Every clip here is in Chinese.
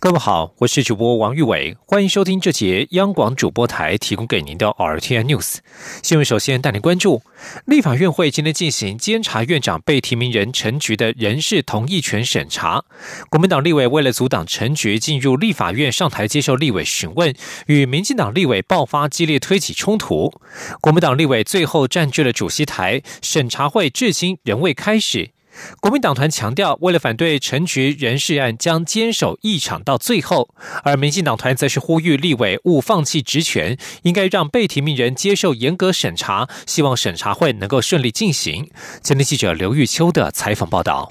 各位好，我是主播王玉伟，欢迎收听这节央广主播台提供给您的 RTI News 新闻。首先带您关注，立法院会今天进行监察院长被提名人陈菊的人事同意权审查。国民党立委为了阻挡陈菊进入立法院上台接受立委询问，与民进党立委爆发激烈推挤冲突。国民党立委最后占据了主席台，审查会至今仍未开始。国民党团强调，为了反对陈局人事案，将坚守一场到最后；而民进党团则是呼吁立委勿放弃职权，应该让被提名人接受严格审查，希望审查会能够顺利进行。前天记者刘玉秋的采访报道。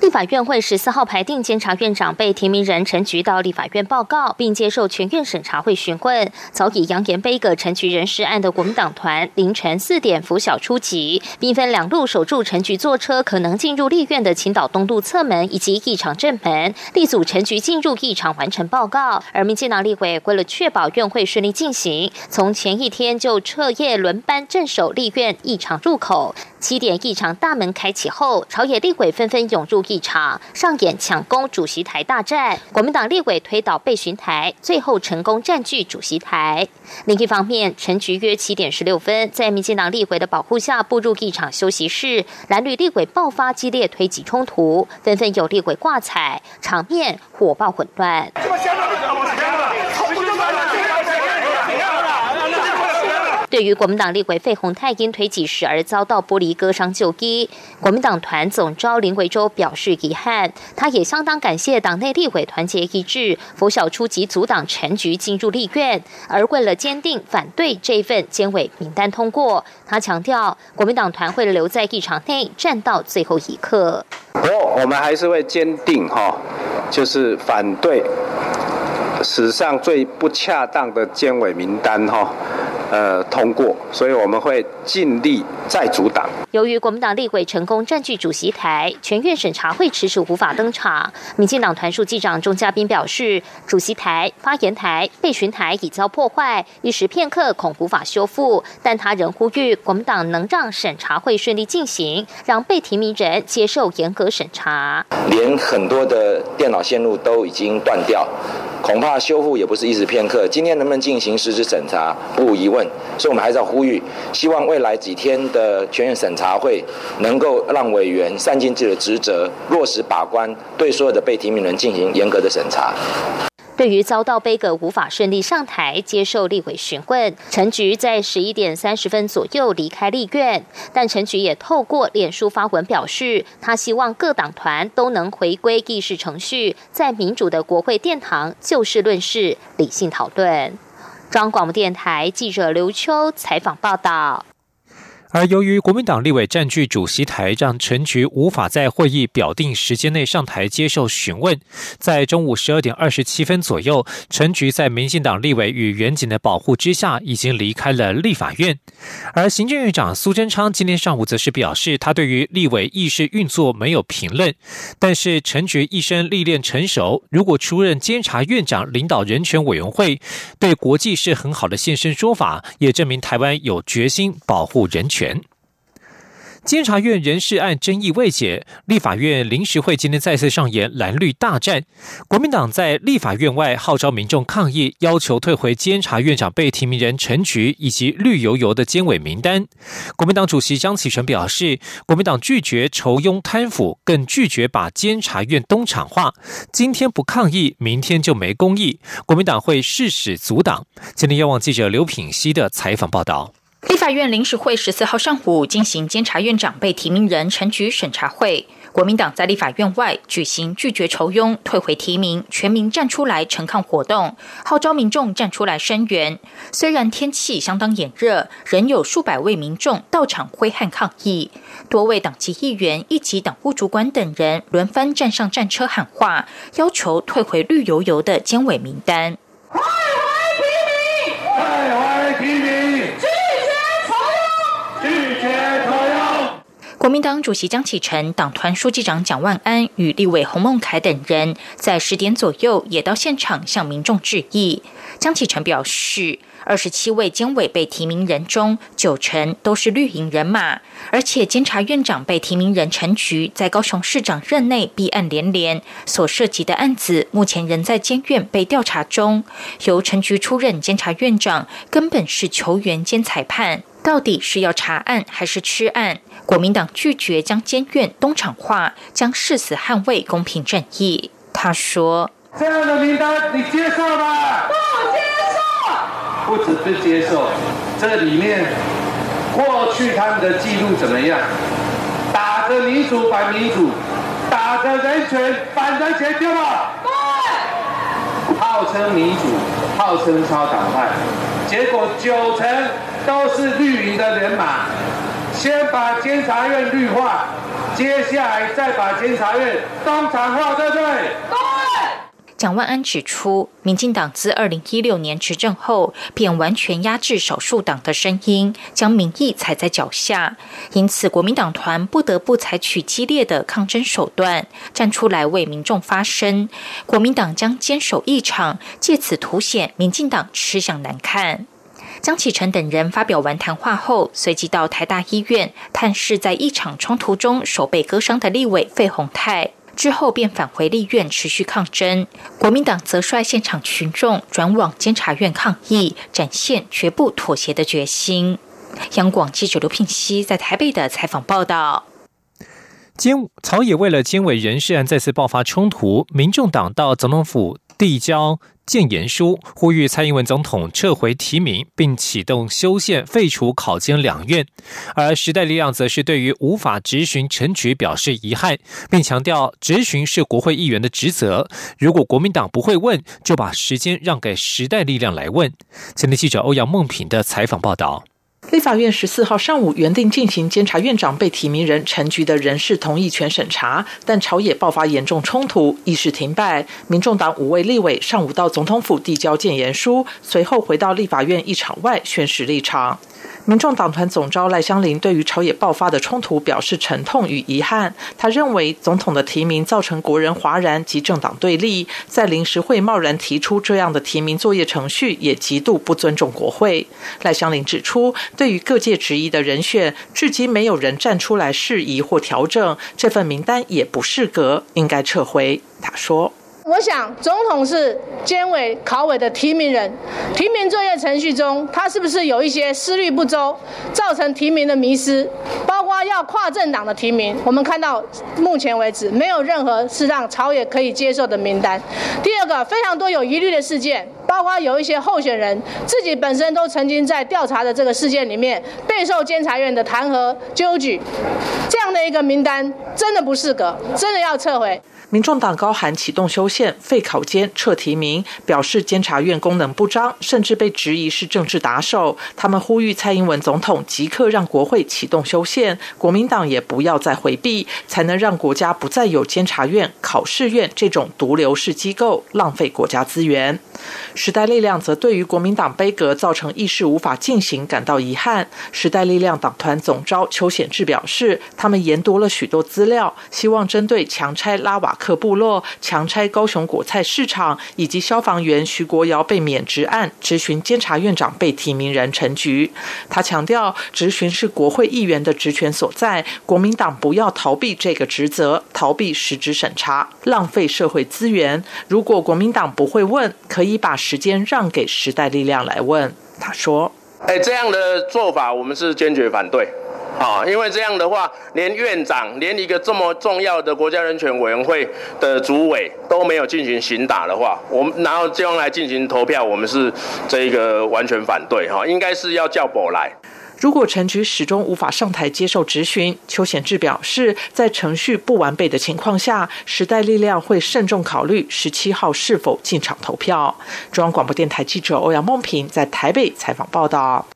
立法院会十四号排定监察院长被提名人陈菊到立法院报告，并接受全院审查会询问。早已扬言背个陈菊人事案的国民党团凌晨四点拂晓出击，兵分两路守住陈菊坐车可能进入立院的青岛东路侧门以及议场正门，力阻陈菊进入议场完成报告。而民进党立委为了确保院会顺利进行，从前一天就彻夜轮班镇守立院议场入口。七点议场大门开启后，朝野立委纷纷涌入议场，上演抢攻主席台大战。国民党立委推倒备询台，最后成功占据主席台。另一方面，陈局约七点十六分，在民进党立委的保护下步入议场休息室，蓝绿立委爆发激烈推挤冲突，纷纷有立委挂彩，场面火爆混乱。对于国民党立委费鸿泰因推挤时而遭到玻璃割伤就医，国民党团总召林维洲表示遗憾。他也相当感谢党内立委团结一致，拂晓出击阻挡陈局进入立院。而为了坚定反对这份监委名单通过，他强调国民党团会留在议场内战到最后一刻。我我们还是会坚定哈，就是反对史上最不恰当的监委名单哈。呃，通过，所以我们会尽力再阻挡。由于国民党立委成功占据主席台，全院审查会迟迟无法登场。民进党团书记长钟嘉宾表示，主席台、发言台、备询台已遭破坏，一时片刻恐无法修复。但他仍呼吁国民党能让审查会顺利进行，让被提名人接受严格审查。连很多的电脑线路都已经断掉。恐怕修复也不是一时片刻。今天能不能进行实质审查，不无疑问。所以我们还是要呼吁，希望未来几天的全院审查会，能够让委员善尽自己的职责，落实把关，对所有的被提名人进行严格的审查。对于遭到杯葛无法顺利上台接受立委询问，陈菊在十一点三十分左右离开立院。但陈菊也透过脸书发文表示，他希望各党团都能回归议事程序，在民主的国会殿堂就事论事，理性讨论。中央广播电台记者刘秋采访报道。而由于国民党立委占据主席台，让陈菊无法在会议表定时间内上台接受询问。在中午十二点二十七分左右，陈菊在民进党立委与远警的保护之下，已经离开了立法院。而行政院长苏贞昌今天上午则是表示，他对于立委议事运作没有评论。但是陈菊一生历练成熟，如果出任监察院长，领导人权委员会，对国际是很好的现身说法，也证明台湾有决心保护人权。监察院人事案争议未解，立法院临时会今天再次上演蓝绿大战。国民党在立法院外号召民众抗议，要求退回监察院长被提名人陈菊以及绿油油的监委名单。国民党主席张启成表示，国民党拒绝筹庸贪腐，更拒绝把监察院东厂化。今天不抗议，明天就没公义。国民党会誓死阻挡。今天，央望记者刘品熙的采访报道。立法院临时会十四号上午进行监察院长被提名人陈菊审查会，国民党在立法院外举行拒绝筹庸、退回提名、全民站出来陈抗活动，号召民众站出来声援。虽然天气相当炎热，仍有数百位民众到场挥汗抗议，多位党籍议员、一级党务主管等人轮番站上战车喊话，要求退回绿油油的监委名单。国民党主席江启臣、党团书记长蒋万安与立委洪孟凯等人在十点左右也到现场向民众致意。江启臣表示，二十七位监委被提名人中，九成都是绿营人马，而且监察院长被提名人陈菊在高雄市长任内弊案连连，所涉及的案子目前仍在监院被调查中。由陈菊出任监察院长，根本是球员兼裁判，到底是要查案还是吃案？国民党拒绝将监院东厂化，将誓死捍卫公平正义。他说：“这样的名单你接受吗？不接受。不只是接受，这里面过去他们的记录怎么样？打着民主反民主，打着人权反人权，对吗？对。号称民主，号称超党派，结果九成都是绿营的人马。”先把监察院绿化，接下来再把监察院当场化，对不对？对。蒋万安指出，民进党自二零一六年执政后，便完全压制少数党的声音，将民意踩在脚下，因此国民党团不得不采取激烈的抗争手段，站出来为民众发声。国民党将坚守一场，借此凸显民进党吃相难看。江启臣等人发表完谈话后，随即到台大医院探视在一场冲突中手被割伤的立委费鸿泰，之后便返回立院持续抗争。国民党则率现场群众转往监察院抗议，展现绝不妥协的决心。央广记者刘聘熙在台北的采访报道：监草野为了监委人事案再次爆发冲突，民众党到总统府递交。建言书呼吁蔡英文总统撤回提名，并启动修宪废除考监两院，而时代力量则是对于无法质询陈局表示遗憾，并强调质询是国会议员的职责，如果国民党不会问，就把时间让给时代力量来问。前天记者欧阳梦平的采访报道。立法院十四号上午原定进行监察院长被提名人陈菊的人事同意权审查，但朝野爆发严重冲突，议事停摆。民众党五位立委上午到总统府递交建言书，随后回到立法院议场外宣誓立场。民众党团总召赖香林对于朝野爆发的冲突表示沉痛与遗憾。他认为总统的提名造成国人哗然及政党对立，在临时会贸然提出这样的提名作业程序，也极度不尊重国会。赖香林指出，对于各界质疑的人选，至今没有人站出来质疑或调整，这份名单也不适格，应该撤回。他说。我想，总统是监委考委的提名人，提名作业程序中，他是不是有一些思虑不周，造成提名的迷失？包括要跨政党的提名，我们看到目前为止没有任何是让朝野可以接受的名单。第二个，非常多有疑虑的事件，包括有一些候选人自己本身都曾经在调查的这个事件里面备受监察院的弹劾纠举，这样的一个名单真的不适格，真的要撤回。民众党高喊启动修宪、废考监、撤提名，表示监察院功能不彰，甚至被质疑是政治打手。他们呼吁蔡英文总统即刻让国会启动修宪，国民党也不要再回避，才能让国家不再有监察院、考试院这种毒瘤式机构浪费国家资源。时代力量则对于国民党杯阁造成议事无法进行感到遗憾。时代力量党团总召邱显志表示，他们研读了许多资料，希望针对强拆拉瓦。克部落强拆高雄果菜市场，以及消防员徐国尧被免职案，质询监察院长被提名人陈菊。他强调，质询是国会议员的职权所在，国民党不要逃避这个职责，逃避实质审查，浪费社会资源。如果国民党不会问，可以把时间让给时代力量来问。他说：“哎，这样的做法，我们是坚决反对。”啊，因为这样的话，连院长，连一个这么重要的国家人权委员会的主委都没有进行行打的话，我们然后将来进行投票，我们是这个完全反对哈，应该是要叫保来。如果陈局始终无法上台接受质询，邱显志表示，在程序不完备的情况下，时代力量会慎重考虑十七号是否进场投票。中央广播电台记者欧阳梦平在台北采访报道。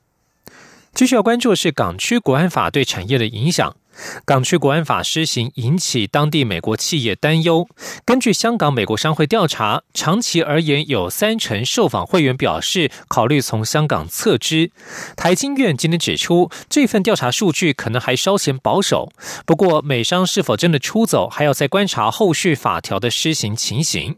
继续要关注的是港区国安法对产业的影响。港区国安法施行引起当地美国企业担忧。根据香港美国商会调查，长期而言，有三成受访会员表示考虑从香港撤资。台经院今天指出，这份调查数据可能还稍显保守。不过，美商是否真的出走，还要再观察后续法条的施行情形。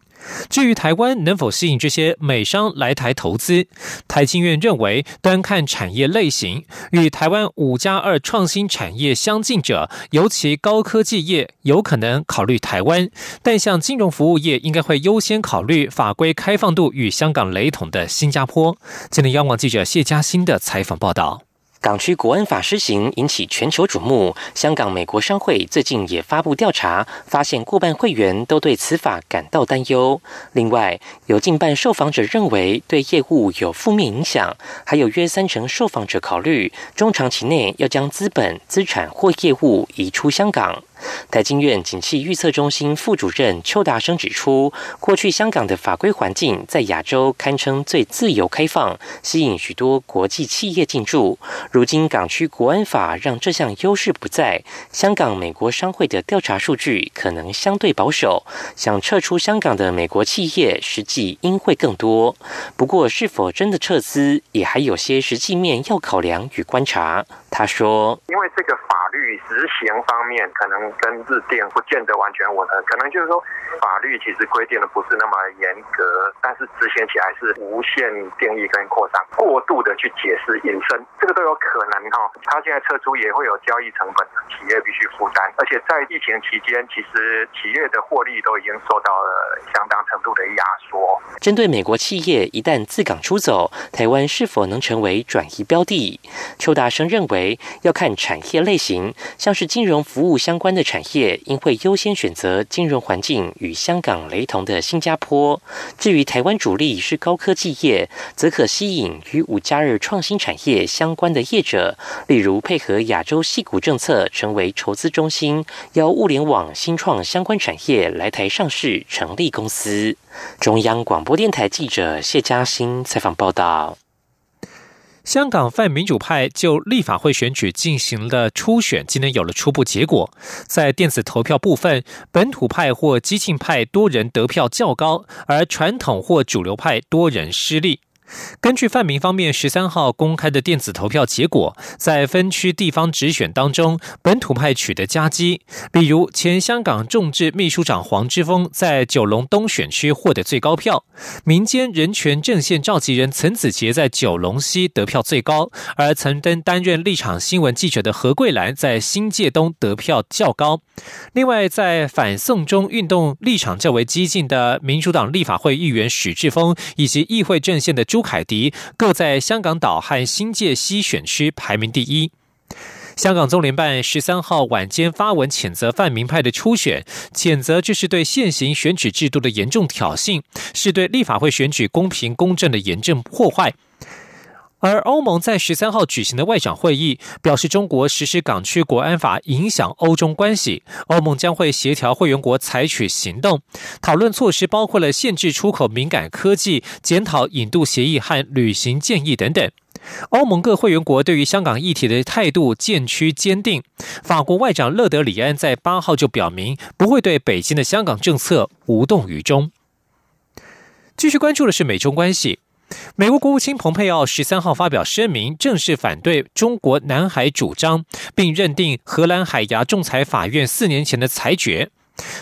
至于台湾能否吸引这些美商来台投资，台经院认为，端看产业类型，与台湾五加二创新产业相近者，尤其高科技业，有可能考虑台湾；但像金融服务业，应该会优先考虑法规开放度与香港雷同的新加坡。今天央广记者谢嘉欣的采访报道。港区国安法施行引起全球瞩目，香港美国商会最近也发布调查，发现过半会员都对此法感到担忧。另外，有近半受访者认为对业务有负面影响，还有约三成受访者考虑中长期内要将资本、资产或业务移出香港。台经院景气预测中心副主任邱达生指出，过去香港的法规环境在亚洲堪称最自由开放，吸引许多国际企业进驻。如今港区国安法让这项优势不在，香港美国商会的调查数据可能相对保守，想撤出香港的美国企业实际应会更多。不过，是否真的撤资，也还有些实际面要考量与观察。他说：“因为这个法律执行方面可能。”跟日电不见得完全吻合，可能就是说法律其实规定的不是那么严格，但是执行起来是无限定义跟扩张，过度的去解释引申，这个都有可能哈。他现在撤出也会有交易成本，企业必须负担，而且在疫情期间，其实企业的获利都已经受到了相当程度的压缩。针对美国企业一旦自港出走，台湾是否能成为转移标的？邱大生认为要看产业类型，像是金融服务相关的。产业应会优先选择金融环境与香港雷同的新加坡。至于台湾主力是高科技业，则可吸引与五加二创新产业相关的业者，例如配合亚洲系股政策，成为筹资中心，邀物联网、新创相关产业来台上市成立公司。中央广播电台记者谢嘉欣采访报道。香港泛民主派就立法会选举进行了初选，今天有了初步结果。在电子投票部分，本土派或激进派多人得票较高，而传统或主流派多人失利。根据泛民方面十三号公开的电子投票结果，在分区地方直选当中，本土派取得佳绩。比如前香港众志秘书长黄之锋在九龙东选区获得最高票，民间人权阵线召集人岑子杰在九龙西得票最高，而曾登担任立场新闻记者的何桂兰在新界东得票较高。另外，在反送中运动立场较为激进的民主党立法会议员许志峰以及议会阵线的朱。朱凯迪各在香港岛和新界西选区排名第一。香港中联办十三号晚间发文谴责泛民派的初选，谴责这是对现行选举制度的严重挑衅，是对立法会选举公平公正的严重破坏。而欧盟在十三号举行的外长会议表示，中国实施港区国安法影响欧中关系，欧盟将会协调会员国采取行动，讨论措施包括了限制出口敏感科技、检讨引渡协议和旅行建议等等。欧盟各会员国对于香港议题的态度渐趋坚定。法国外长勒德里安在八号就表明，不会对北京的香港政策无动于衷。继续关注的是美中关系。美国国务卿蓬佩奥十三号发表声明，正式反对中国南海主张，并认定荷兰海牙仲裁法院四年前的裁决。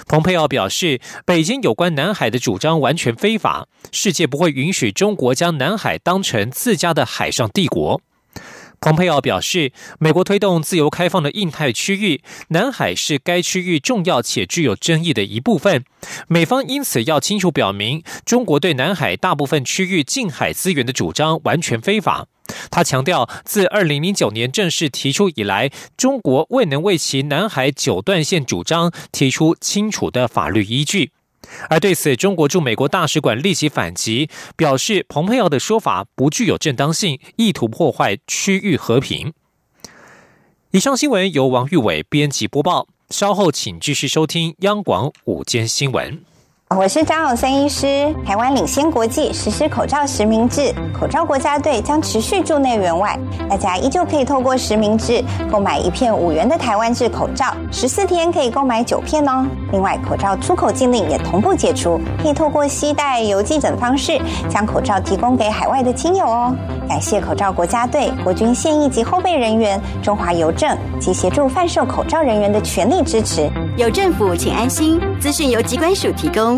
蓬佩奥表示，北京有关南海的主张完全非法，世界不会允许中国将南海当成自家的海上帝国。蓬佩奥表示，美国推动自由开放的印太区域，南海是该区域重要且具有争议的一部分。美方因此要清楚表明，中国对南海大部分区域近海资源的主张完全非法。他强调，自2009年正式提出以来，中国未能为其南海九段线主张提出清楚的法律依据。而对此，中国驻美国大使馆立即反击，表示蓬佩奥的说法不具有正当性，意图破坏区域和平。以上新闻由王玉伟编辑播报，稍后请继续收听央广午间新闻。我是张永森医师。台湾领先国际实施口罩实名制，口罩国家队将持续驻内援外，大家依旧可以透过实名制购买一片五元的台湾制口罩，十四天可以购买九片哦。另外，口罩出口禁令也同步解除，可以透过携带邮寄等方式将口罩提供给海外的亲友哦。感谢口罩国家队、国军现役及后备人员、中华邮政及协助贩售口罩人员的全力支持。有政府，请安心。资讯由机关署提供。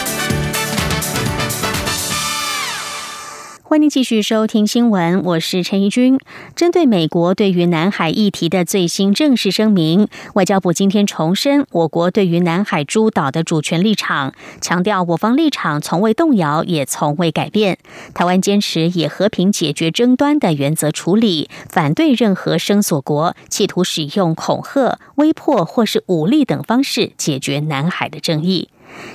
欢迎继续收听新闻，我是陈怡君。针对美国对于南海议题的最新正式声明，外交部今天重申我国对于南海诸岛的主权立场，强调我方立场从未动摇，也从未改变。台湾坚持以和平解决争端的原则处理，反对任何声索国企图使用恐吓、威迫或是武力等方式解决南海的争议。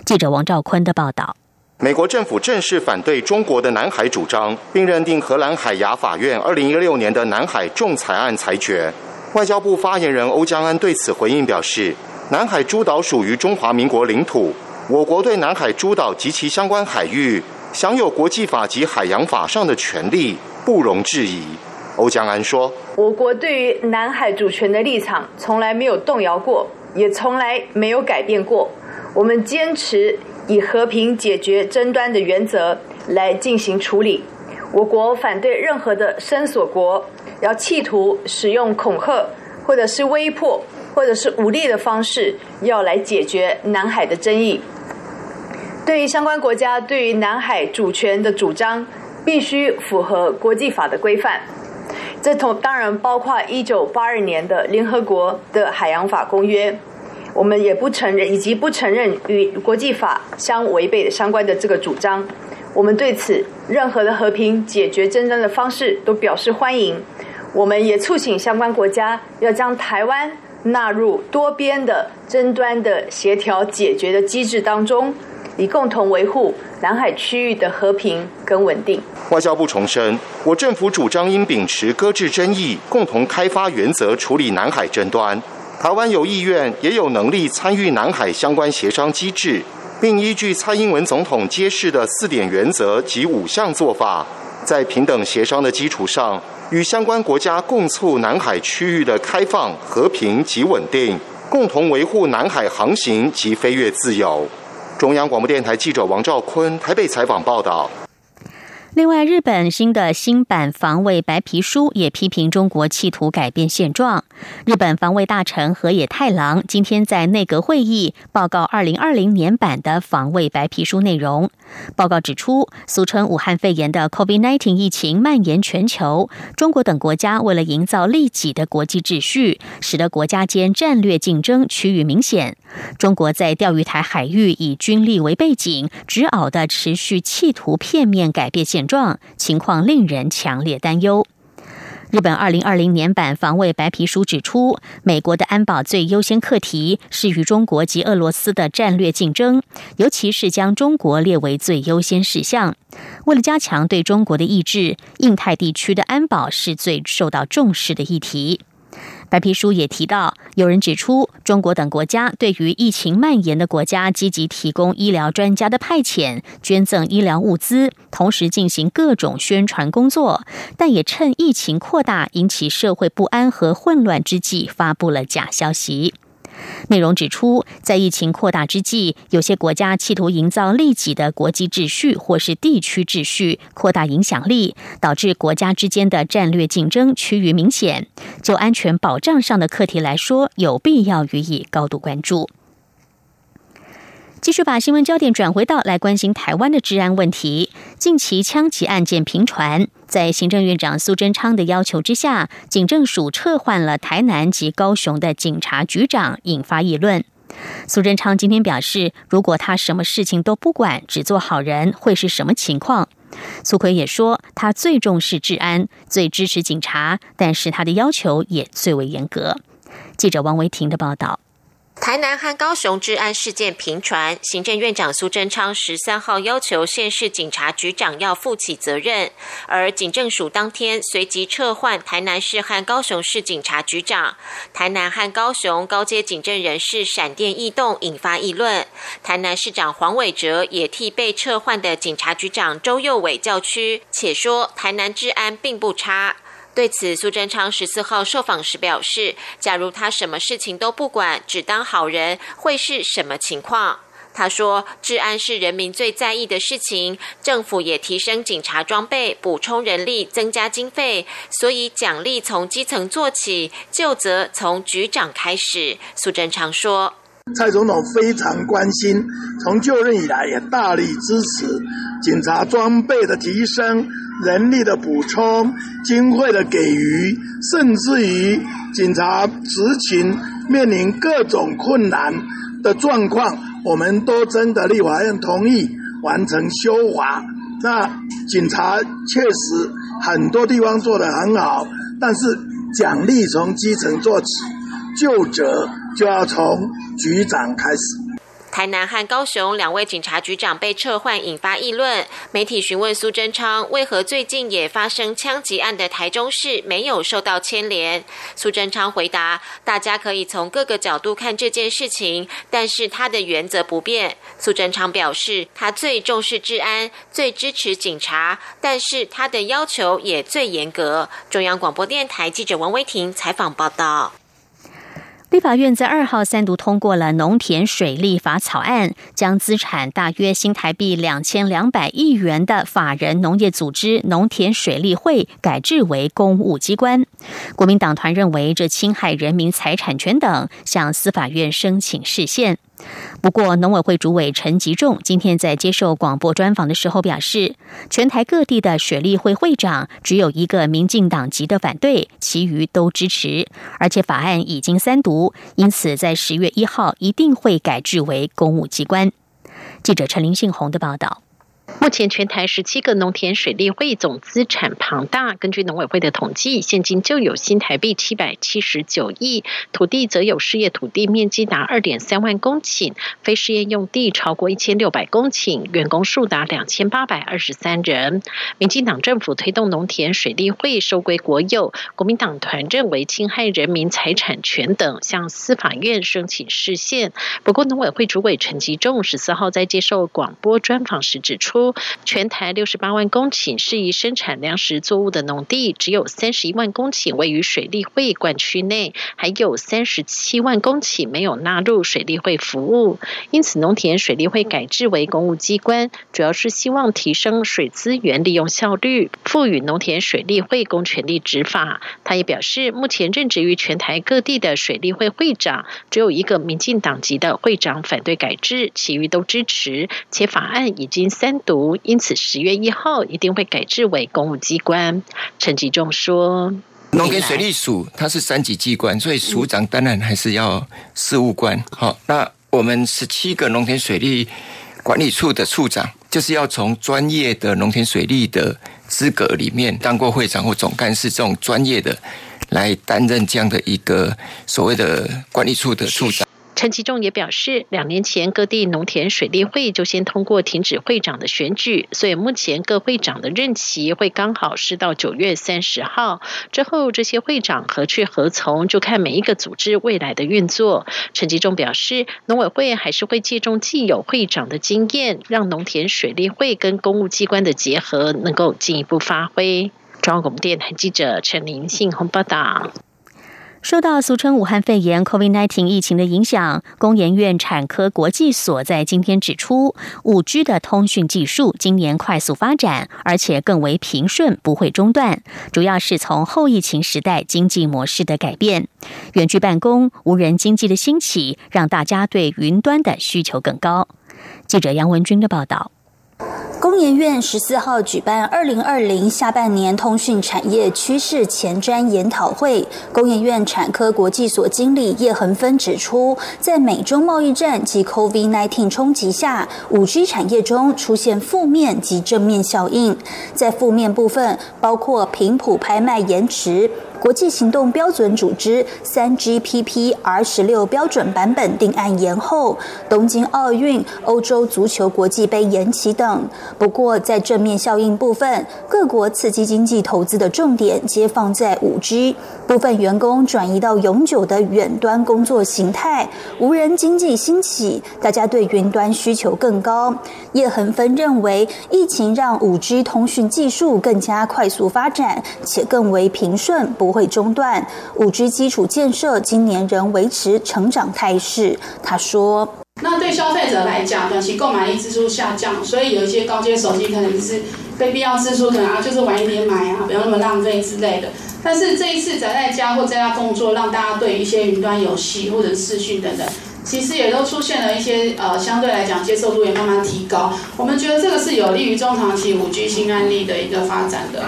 记者王兆坤的报道。美国政府正式反对中国的南海主张，并认定荷兰海牙法院二零一六年的南海仲裁案裁决。外交部发言人欧江安对此回应表示：“南海诸岛属于中华民国领土，我国对南海诸岛及其相关海域享有国际法及海洋法上的权利，不容置疑。”欧江安说：“我国对于南海主权的立场从来没有动摇过，也从来没有改变过。我们坚持。”以和平解决争端的原则来进行处理。我国反对任何的声索国要企图使用恐吓，或者是威迫，或者是武力的方式要来解决南海的争议。对于相关国家对于南海主权的主张，必须符合国际法的规范。这同当然包括一九八二年的联合国的海洋法公约。我们也不承认，以及不承认与国际法相违背的相关的这个主张。我们对此任何的和平解决争端的方式都表示欢迎。我们也促请相关国家要将台湾纳入多边的争端的协调解决的机制当中，以共同维护南海区域的和平跟稳定。外交部重申，我政府主张应秉持搁置争议、共同开发原则处理南海争端。台湾有意愿，也有能力参与南海相关协商机制，并依据蔡英文总统揭示的四点原则及五项做法，在平等协商的基础上，与相关国家共促南海区域的开放、和平及稳定，共同维护南海航行及飞越自由。中央广播电台记者王兆坤台北采访报道。另外，日本新的新版防卫白皮书也批评中国企图改变现状。日本防卫大臣河野太郎今天在内阁会议报告二零二零年版的防卫白皮书内容。报告指出，俗称武汉肺炎的 COVID-19 疫情蔓延全球，中国等国家为了营造利己的国际秩序，使得国家间战略竞争趋于明显。中国在钓鱼台海域以军力为背景，执拗的持续企图片面改变现。状情况令人强烈担忧。日本二零二零年版防卫白皮书指出，美国的安保最优先课题是与中国及俄罗斯的战略竞争，尤其是将中国列为最优先事项。为了加强对中国的抑制，印太地区的安保是最受到重视的议题。白皮书也提到，有人指出，中国等国家对于疫情蔓延的国家积极提供医疗专家的派遣、捐赠医疗物资，同时进行各种宣传工作，但也趁疫情扩大、引起社会不安和混乱之际，发布了假消息。内容指出，在疫情扩大之际，有些国家企图营造利己的国际秩序或是地区秩序，扩大影响力，导致国家之间的战略竞争趋于明显。就安全保障上的课题来说，有必要予以高度关注。继续把新闻焦点转回到来关心台湾的治安问题。近期枪击案件频传，在行政院长苏贞昌的要求之下，警政署撤换了台南及高雄的警察局长，引发议论。苏贞昌今天表示，如果他什么事情都不管，只做好人，会是什么情况？苏奎也说，他最重视治安，最支持警察，但是他的要求也最为严格。记者王维婷的报道。台南和高雄治安事件频传，行政院长苏贞昌十三号要求县市警察局长要负起责任，而警政署当天随即撤换台南市和高雄市警察局长，台南和高雄高阶警政人士闪电异动，引发议论。台南市长黄伟哲也替被撤换的警察局长周佑伟叫屈，且说台南治安并不差。对此，苏贞昌十四号受访时表示：“假如他什么事情都不管，只当好人，会是什么情况？”他说：“治安是人民最在意的事情，政府也提升警察装备，补充人力，增加经费，所以奖励从基层做起，就责从局长开始。”苏贞昌说。蔡总统非常关心，从就任以来也大力支持警察装备的提升、人力的补充、经费的给予，甚至于警察执勤面临各种困难的状况，我们都征得立法院同意完成修法。那警察确实很多地方做得很好，但是奖励从基层做起，就责就要从。局长开始。台南和高雄两位警察局长被撤换，引发议论。媒体询问苏贞昌，为何最近也发生枪击案的台中市没有受到牵连？苏贞昌回答：大家可以从各个角度看这件事情，但是他的原则不变。苏贞昌表示，他最重视治安，最支持警察，但是他的要求也最严格。中央广播电台记者王威婷采访报道。立法院在二号三读通过了农田水利法草案，将资产大约新台币两千两百亿元的法人农业组织农田水利会改制为公务机关。国民党团认为这侵害人民财产权等，向司法院申请释宪。不过，农委会主委陈吉仲今天在接受广播专访的时候表示，全台各地的水利会会长只有一个民进党籍的反对，其余都支持，而且法案已经三读，因此在十月一号一定会改制为公务机关。记者陈林信宏的报道。目前全台十七个农田水利会总资产庞大，根据农委会的统计，现金就有新台币七百七十九亿，土地则有事业土地面积达二点三万公顷，非事业用地超过一千六百公顷，员工数达两千八百二十三人。民进党政府推动农田水利会收归国有，国民党团认为侵害人民财产权等，向司法院申请释宪。不过，农委会主委陈吉仲十四号在接受广播专访时指出。全台六十八万公顷适宜生产粮食作物的农地，只有三十一万公顷位于水利会管区内，还有三十七万公顷没有纳入水利会服务。因此，农田水利会改制为公务机关，主要是希望提升水资源利用效率，赋予农田水利会公权力执法。他也表示，目前任职于全台各地的水利会会长，只有一个民进党籍的会长反对改制，其余都支持，且法案已经三。读，因此十月一号一定会改制为公务机关。陈吉仲说：“农田水利署它是三级机关，所以署长当然还是要事务官。好，那我们十七个农田水利管理处的处长，就是要从专业的农田水利的资格里面当过会长或总干事这种专业的，来担任这样的一个所谓的管理处的处长。”陈其仲也表示，两年前各地农田水利会就先通过停止会长的选举，所以目前各会长的任期会刚好是到九月三十号之后，这些会长何去何从，就看每一个组织未来的运作。陈其仲表示，农委会还是会借重既有会长的经验，让农田水利会跟公务机关的结合能够进一步发挥。中央广播电台记者陈林信鸿报道。受到俗称武汉肺炎 （COVID-19） 疫情的影响，工研院产科国际所在今天指出，五 G 的通讯技术今年快速发展，而且更为平顺，不会中断。主要是从后疫情时代经济模式的改变，远距办公、无人经济的兴起，让大家对云端的需求更高。记者杨文军的报道。工研院十四号举办二零二零下半年通讯产业趋势前瞻研讨会。工研院产科国际所经理叶恒芬指出，在美中贸易战及 COVID-19 冲击下，五 G 产业中出现负面及正面效应。在负面部分，包括频谱拍卖延迟、国际行动标准组织三 GPP R 十六标准版本定案延后，东京奥运、欧洲足球国际杯延期等。不过，在正面效应部分，各国刺激经济投资的重点皆放在五 G，部分员工转移到永久的远端工作形态，无人经济兴起，大家对云端需求更高。叶恒芬认为，疫情让五 G 通讯技术更加快速发展，且更为平顺，不会中断。五 G 基础建设今年仍维持成长态势。他说。那对消费者来讲，短期购买力支出下降，所以有一些高阶手机可能就是非必要支出，可能啊就是晚一点买啊，不要那么浪费之类的。但是这一次宅在家或在家工作，让大家对一些云端游戏或者视讯等等，其实也都出现了一些呃相对来讲接受度也慢慢提高。我们觉得这个是有利于中长期五 G 新案例的一个发展的。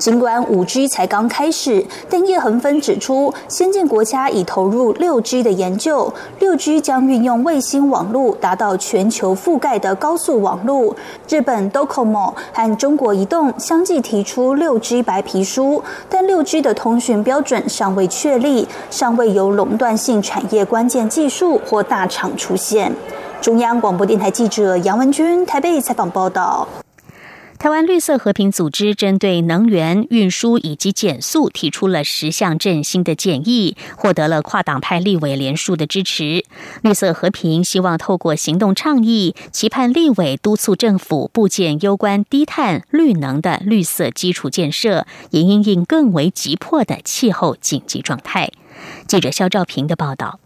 尽管五 G 才刚开始，但叶恒芬指出，先进国家已投入六 G 的研究。六 G 将运用卫星网络，达到全球覆盖的高速网络。日本 Docomo 和中国移动相继提出六 G 白皮书，但六 G 的通讯标准尚未确立，尚未有垄断性产业关键技术或大厂出现。中央广播电台记者杨文君台北采访报道。台湾绿色和平组织针对能源运输以及减速提出了十项振兴的建议，获得了跨党派立委联署的支持。绿色和平希望透过行动倡议，期盼立委督促政府部建攸关低碳、绿能的绿色基础建设，也应应更为急迫的气候紧急状态。记者肖兆平的报道。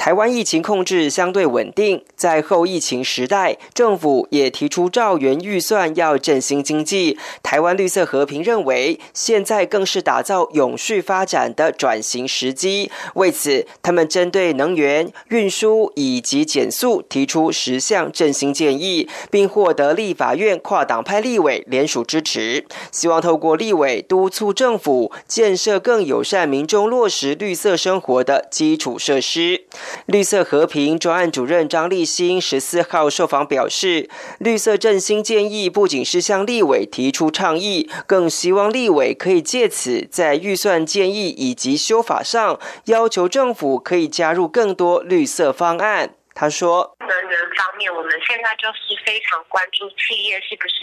台湾疫情控制相对稳定，在后疫情时代，政府也提出兆元预算要振兴经济。台湾绿色和平认为，现在更是打造永续发展的转型时机。为此，他们针对能源、运输以及减速提出十项振兴建议，并获得立法院跨党派立委联署支持。希望透过立委督促政府建设更友善民众落实绿色生活的基础设施。绿色和平专案主任张立新十四号受访表示，绿色振兴建议不仅是向立委提出倡议，更希望立委可以借此在预算建议以及修法上，要求政府可以加入更多绿色方案。他说：“能源方面，我们现在就是非常关注企业是不是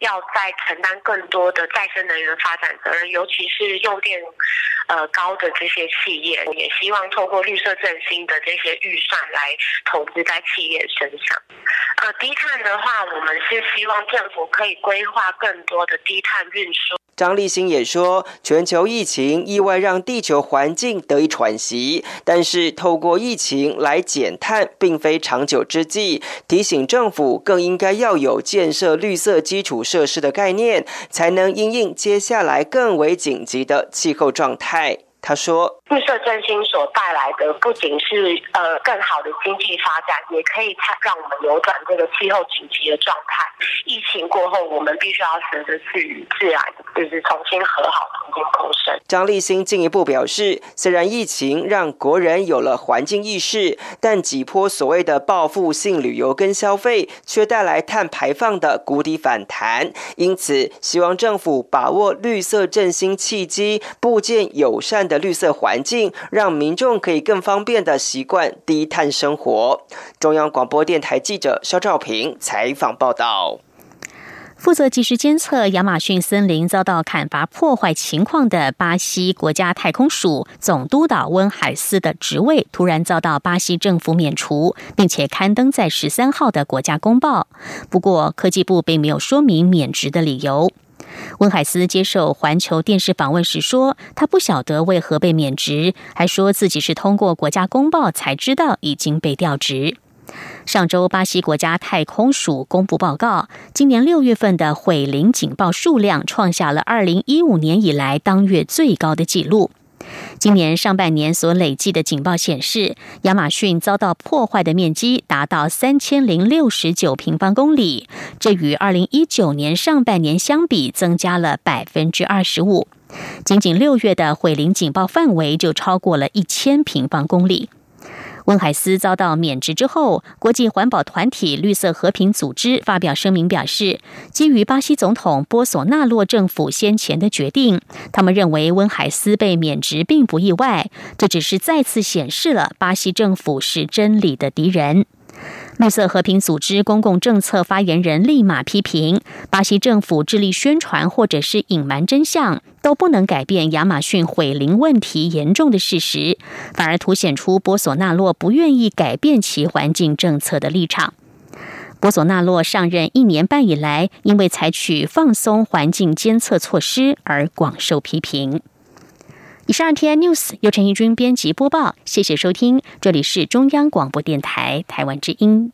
要再承担更多的再生能源发展责任，尤其是用电呃高的这些企业，也希望透过绿色振兴的这些预算来投资在企业身上。呃，低碳的话，我们是希望政府可以规划更多的低碳运输。”张立新也说，全球疫情意外让地球环境得以喘息，但是透过疫情来减碳，并非长久之计。提醒政府更应该要有建设绿色基础设施的概念，才能应应接下来更为紧急的气候状态。他说：“绿色振兴所带来的不仅是呃更好的经济发展，也可以让我们扭转这个气候紧急的状态。疫情过后，我们必须要学着去与自然就是重新和好，重新共生。”张立新进一步表示，虽然疫情让国人有了环境意识，但几波所谓的报复性旅游跟消费，却带来碳排放的谷底反弹。因此，希望政府把握绿色振兴契机，部建友善的。绿色环环境让民众可以更方便的习惯低碳生活。中央广播电台记者肖兆平采访报道。负责及时监测亚马逊森林遭到砍伐破坏情况的巴西国家太空署总督导温海斯的职位突然遭到巴西政府免除，并且刊登在十三号的国家公报。不过，科技部并没有说明免职的理由。温海斯接受环球电视访问时说：“他不晓得为何被免职，还说自己是通过国家公报才知道已经被调职。”上周，巴西国家太空署公布报告，今年六月份的毁林警报数量创下了二零一五年以来当月最高的纪录。今年上半年所累计的警报显示，亚马逊遭到破坏的面积达到三千零六十九平方公里，这与二零一九年上半年相比增加了百分之二十五。仅仅六月的毁林警报范围就超过了一千平方公里。温海斯遭到免职之后，国际环保团体绿色和平组织发表声明表示，基于巴西总统波索纳洛政府先前的决定，他们认为温海斯被免职并不意外，这只是再次显示了巴西政府是真理的敌人。绿色和平组织公共政策发言人立马批评，巴西政府致力宣传或者是隐瞒真相，都不能改变亚马逊毁林问题严重的事实，反而凸显出波索纳洛不愿意改变其环境政策的立场。波索纳洛上任一年半以来，因为采取放松环境监测措施而广受批评。以上 T N News 由陈义军编辑播报，谢谢收听，这里是中央广播电台台湾之音。